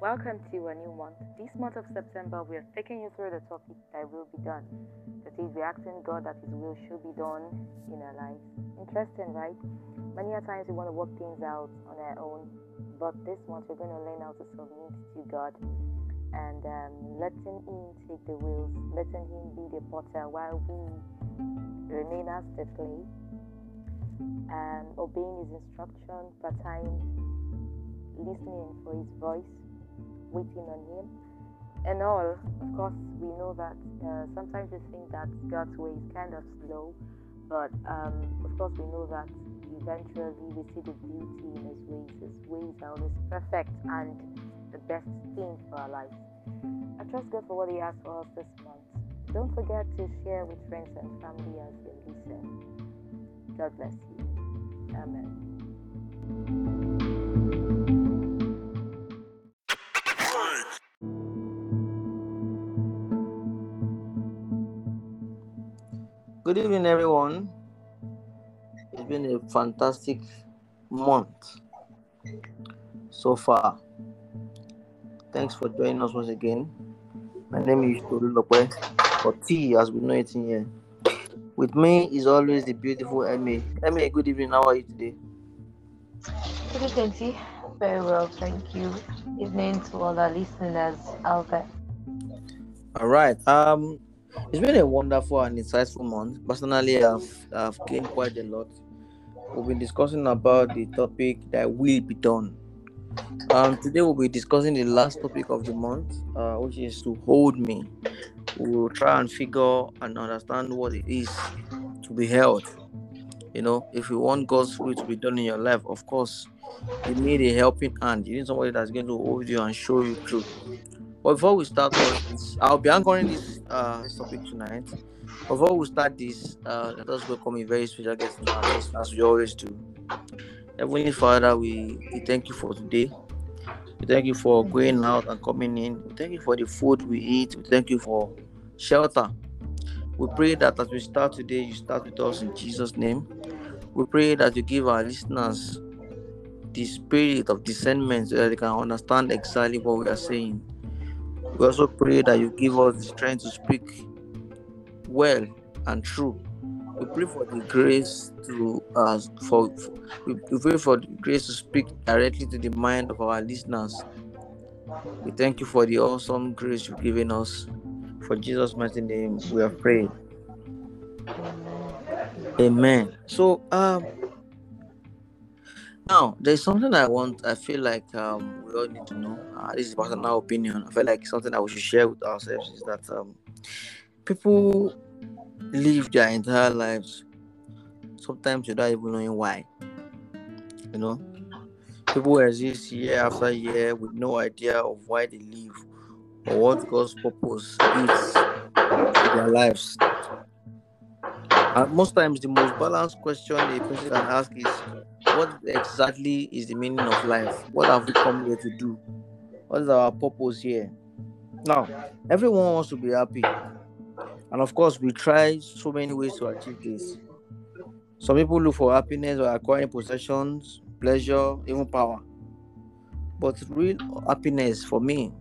Welcome to a new month. This month of September, we are taking you through the topic thy will be done. That is, we're asking God that His will should be done in our lives. Interesting, right? Many a times we want to work things out on our own, but this month we're going to learn how to submit to God and um, letting Him take the wheels, letting Him be the potter while we remain as the clay, and obeying His instruction per time, listening for His voice waiting on Him. And all, of course, we know that uh, sometimes we think that God's way is kind of slow, but um, of course, we know that eventually we see the beauty in His ways. His ways are always perfect and the best thing for our lives. I trust God for what He has for us this month. Don't forget to share with friends and family as you listen. God bless you. Amen. Good evening, everyone. It's been a fantastic month so far. Thanks for joining us once again. My name is Tolulope, or T as we know it in here. With me is always the beautiful Emmy. Emmy, good evening. How are you today? Good evening, T. Very well, thank you. Evening to all our listeners out there. All right. Um, it's been a wonderful and insightful month. Personally, I've, I've gained quite a lot. We've been discussing about the topic thy will be done. Um, today we'll be discussing the last topic of the month, uh, which is to hold me. We'll try and figure and understand what it is to be held. You know, if you want God's will to be done in your life, of course, you need a helping hand. You need somebody that's going to hold you and show you through. But before we start, I'll be anchoring this uh topic tonight. Before we start this, uh, let us welcome a very special guest as we always do. Heavenly Father, we, we thank you for today. We thank you for going out and coming in. We thank you for the food we eat. We thank you for shelter. We pray that as we start today, you start with us in Jesus' name. We pray that you give our listeners the spirit of discernment so that they can understand exactly what we are saying. We also pray that you give us the strength to speak well and true. We pray for the grace to uh, for, for we, pray for the grace to speak directly to the mind of our listeners. We thank you for the awesome grace you've given us. For Jesus' mighty name, we have prayed. Amen. So um now, there's something I want. I feel like um, we all need to know. Uh, this is personal opinion. I feel like something that we should share with ourselves is that um, people live their entire lives sometimes without even knowing why. You know, people exist year after year with no idea of why they live or what God's purpose is in their lives. And most times, the most balanced question a person can ask is what exactly is the meaning of life? What have we come here to do? What is our purpose here? Now, everyone wants to be happy. And of course, we try so many ways to achieve this. Some people look for happiness by acquiring possessions, pleasure, even power. But real happiness for me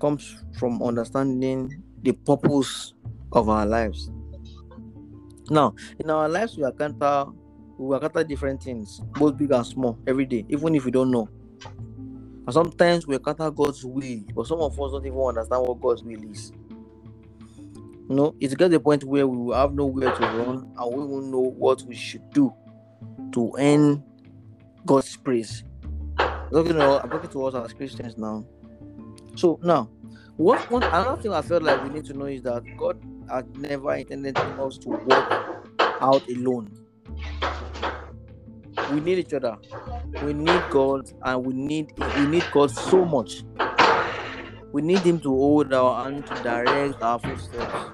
comes from understanding the purpose of our lives. Now, in our lives, we encounter we encounter different things, both big and small, every day, even if we don't know. And sometimes we encounter God's will, but some of us don't even understand what God's will is. You know, it's get the point where we will have nowhere to run and we won't know what we should do to earn God's praise. Looking at, I'm talking to us as Christians now. So now, what one another thing I felt like we need to know is that God had never intended us to walk out alone we need each other. We need god and we need we need god so much. We need him to hold our hand to direct our footsteps.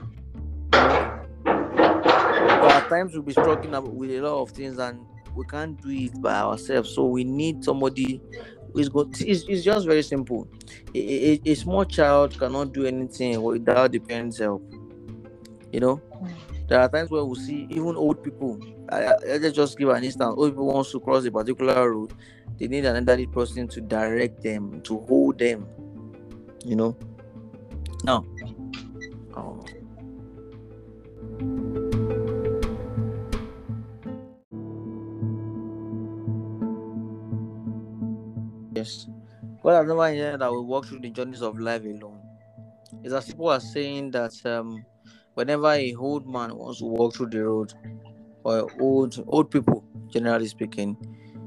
But at times we'll be struggling with a lot of things and we can't do it by ourselves. So we need somebody who's good it's, it's just very simple. A, a, a small child cannot do anything without the parents help. You know mm. There are times where we see even old people. Let's just give an instance. Old people wants to cross a particular road, they need an elderly person to direct them, to hold them, You know. Now, oh. Yes. God has never intended that we walk through the journeys of life alone. It's as people are saying that um, whenever a old man wants to walk through the road, or old old people, generally speaking,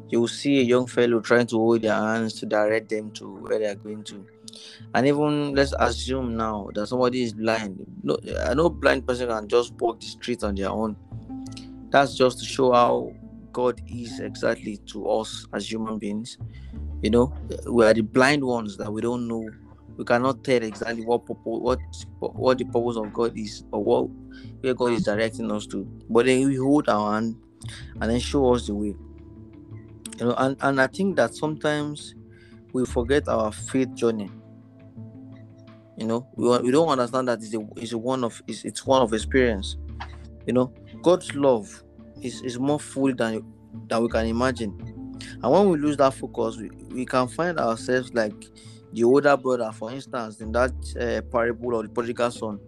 you will see a young fellow trying to hold their hands to direct them to where they are going to. And even let's assume now that somebody is blind. No, know blind person can just walk the street on their own. That's just to show how God is exactly to us as human beings. You know, we are the blind ones that we don't know. We cannot tell exactly what purpose, what what the purpose of God is or what where God is directing us to. But then we hold our hand and then show us the way. You know, and, and I think that sometimes we forget our faith journey. You know, we, we don't understand that it's a, it's a one of it's, it's one of experience. You know, God's love is, is more full than than we can imagine. And when we lose that focus, we, we can find ourselves like the older brother, for instance, in that uh, parable of the prodigal son,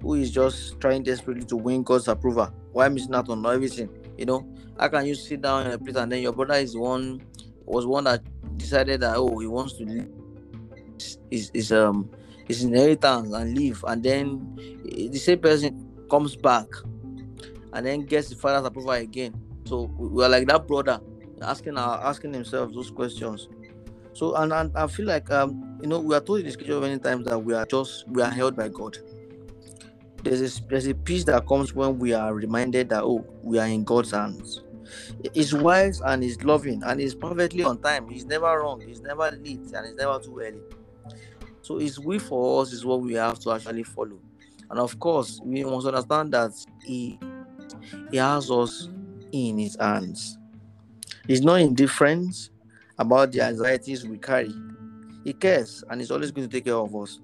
who is just trying desperately to win God's approval why missing out on everything. You know, how can you sit down in a place and then your brother is one was one that decided that oh he wants to leave his, um his inheritance and leave, and then the same person comes back and then gets the father's approval again. So we are like that brother asking our asking himself those questions. So and, and I feel like um you know we are told in the scripture many times that we are just we are held by God. There's a there's a peace that comes when we are reminded that oh we are in God's hands. He's wise and he's loving and he's perfectly on time. He's never wrong. He's never late and he's never too early. So his will for us is what we have to actually follow. And of course, we must understand that he he has us in his hands. He's not indifferent about the anxieties we carry. He cares and he's always going to take care of us.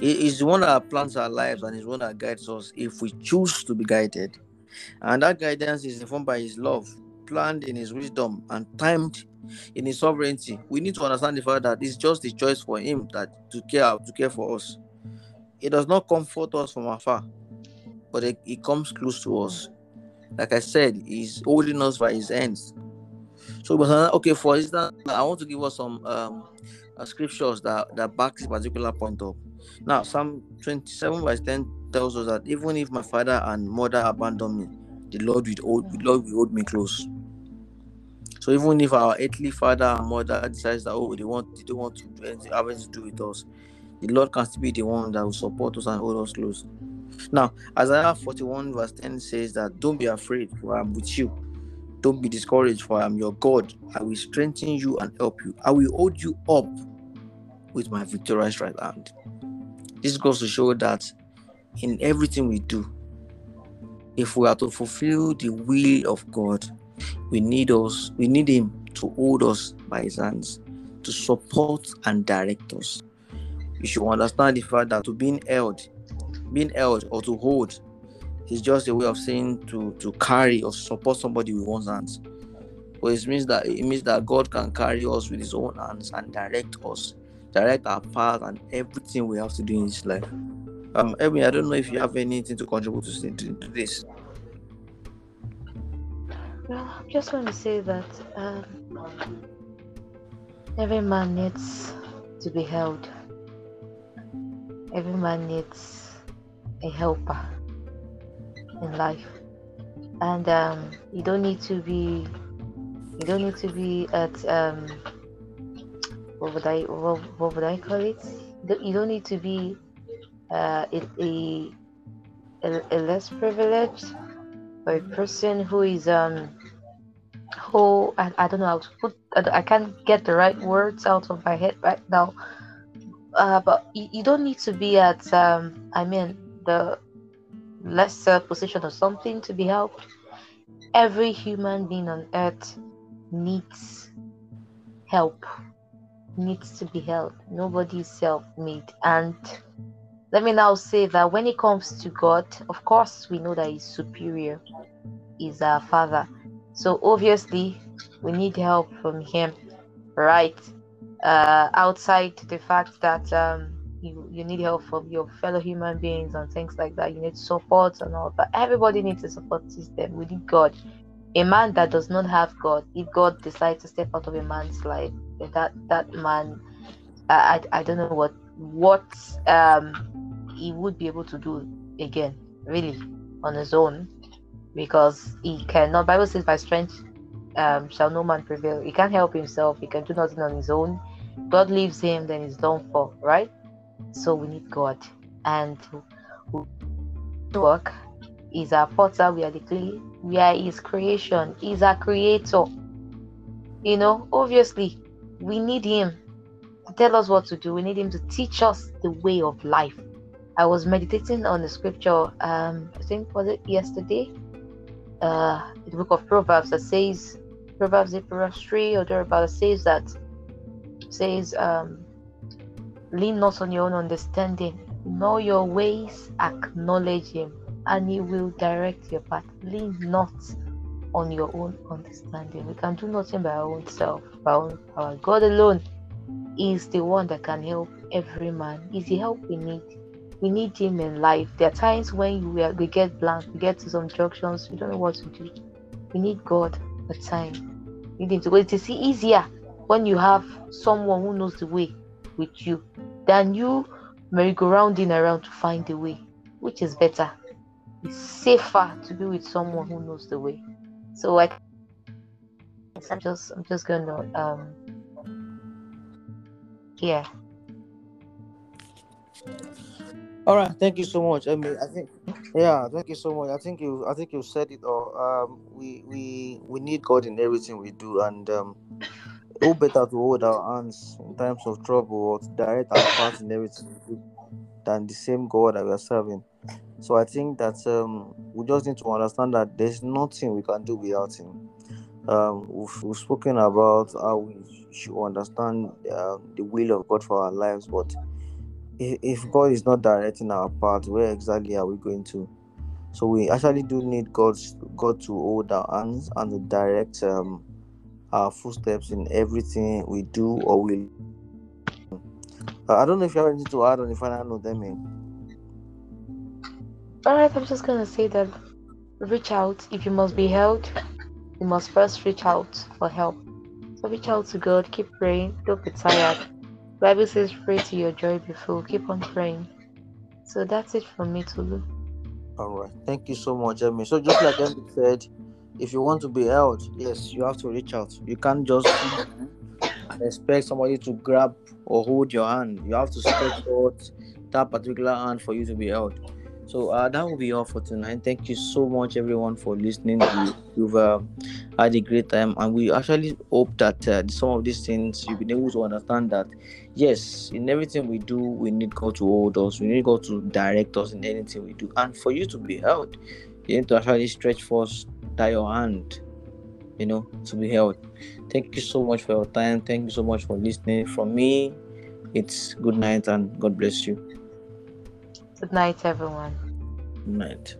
He is the one that plans our lives and is one that guides us if we choose to be guided. And that guidance is informed by his love, planned in his wisdom, and timed in his sovereignty. We need to understand the fact that it's just the choice for him that to care to care for us. It does not comfort us from afar, but it, it comes close to us. Like I said, he's holding us by his hands. So, but okay, for instance, I want to give us some um, uh, scriptures that that back this particular point up. Now, Psalm 27 verse 10 tells us that even if my father and mother abandon me, the Lord will hold, the Lord will hold me close. So even if our earthly father and mother decides that oh they want they don't want to do anything, have anything to do with us, the Lord can still be the one that will support us and hold us close. Now, Isaiah 41 verse 10 says that don't be afraid, for I'm with you. Don't be discouraged, for I'm your God. I will strengthen you and help you. I will hold you up with my victorious right hand. This goes to show that in everything we do, if we are to fulfill the will of God, we need us, we need Him to hold us by His hands, to support and direct us. You should understand the fact that to being held being held or to hold is just a way of saying to to carry or support somebody with one's hands. But it means that it means that God can carry us with his own hands and direct us, direct our path and everything we have to do in this life. Um, Edwin, I don't know if you have anything to contribute to, to, to this. Well, I just want to say that um, every man needs to be held. Every man needs a helper in life. And um, you don't need to be you don't need to be at um, what would I what, what would I call it? You don't need to be uh, a, a, a less privileged or a person who is um who I, I don't know how to put I, I can't get the right words out of my head right now. Uh, but you, you don't need to be at um I mean the lesser position or something to be helped. Every human being on earth needs help, needs to be helped. Nobody is self made. And let me now say that when it comes to God, of course, we know that He's superior, He's our Father. So obviously, we need help from Him, right? uh, outside the fact that um, you, you need help from your fellow human beings and things like that. You need support and all that. Everybody needs a support system. We need God. A man that does not have God, if God decides to step out of a man's life, that that man, I, I, I don't know what what um he would be able to do again, really, on his own, because he cannot. Bible says, "By strength um, shall no man prevail." He can't help himself. He can do nothing on his own. God leaves him, then he's done for, right? So we need God. And who work is our we are the clay, we are his creation, he's our creator. You know, obviously, we need him to tell us what to do, we need him to teach us the way of life. I was meditating on the scripture, um, I think was it yesterday? Uh the book of Proverbs that says Proverbs, Proverbs 3 or thereabout says that says um Lean not on your own understanding. In all your ways, acknowledge Him, and He will direct your path. Lean not on your own understanding. We can do nothing by our own self, by our own power. God alone is the one that can help every man. Is the help we need. We need Him in life. There are times when we, are, we get blank, we get to some junctions, we don't know what to do. We need God at time. We need to go. It is easier when you have someone who knows the way with you than you merry-go-rounding around to find the way. Which is better? It's safer to be with someone who knows the way. So I I'm just I'm just gonna um yeah. All right, thank you so much. I mean, I think, yeah, thank you so much. I think you, I think you said it all. Um, we, we, we need God in everything we do, and um, who better to hold our hands in times of trouble or to direct our paths in everything than the same God that we are serving. So I think that um, we just need to understand that there's nothing we can do without Him. Um, we've, we've spoken about how we should understand uh, the will of God for our lives, but if, if God is not directing our path, where exactly are we going to? So we actually do need God's God to hold our hands and to direct um, our footsteps in everything we do or will. Uh, I don't know if you have anything to add on the final note, Demi. All right, I'm just gonna say that reach out if you must be helped. You must first reach out for help. So reach out to God. Keep praying. Don't be tired. Bible says, "Pray to your joy before." full." Keep on praying. So that's it from me, Tulu. All right, thank you so much, Emmy. So just like Emmy said, if you want to be held, yes, you have to reach out. You can't just expect somebody to grab or hold your hand. You have to stretch out that particular hand for you to be held. So uh, that will be all for tonight. Thank you so much, everyone, for listening. You, have uh, had a great time, and we actually hope that uh, some of these things you've been able to understand that yes, in everything we do, we need God to hold us. We need God to direct us in anything we do, and for you to be held, you need to actually stretch forth tie your hand, you know, to be held. Thank you so much for your time. Thank you so much for listening. From me, it's good night and God bless you. Good night, everyone. Good night.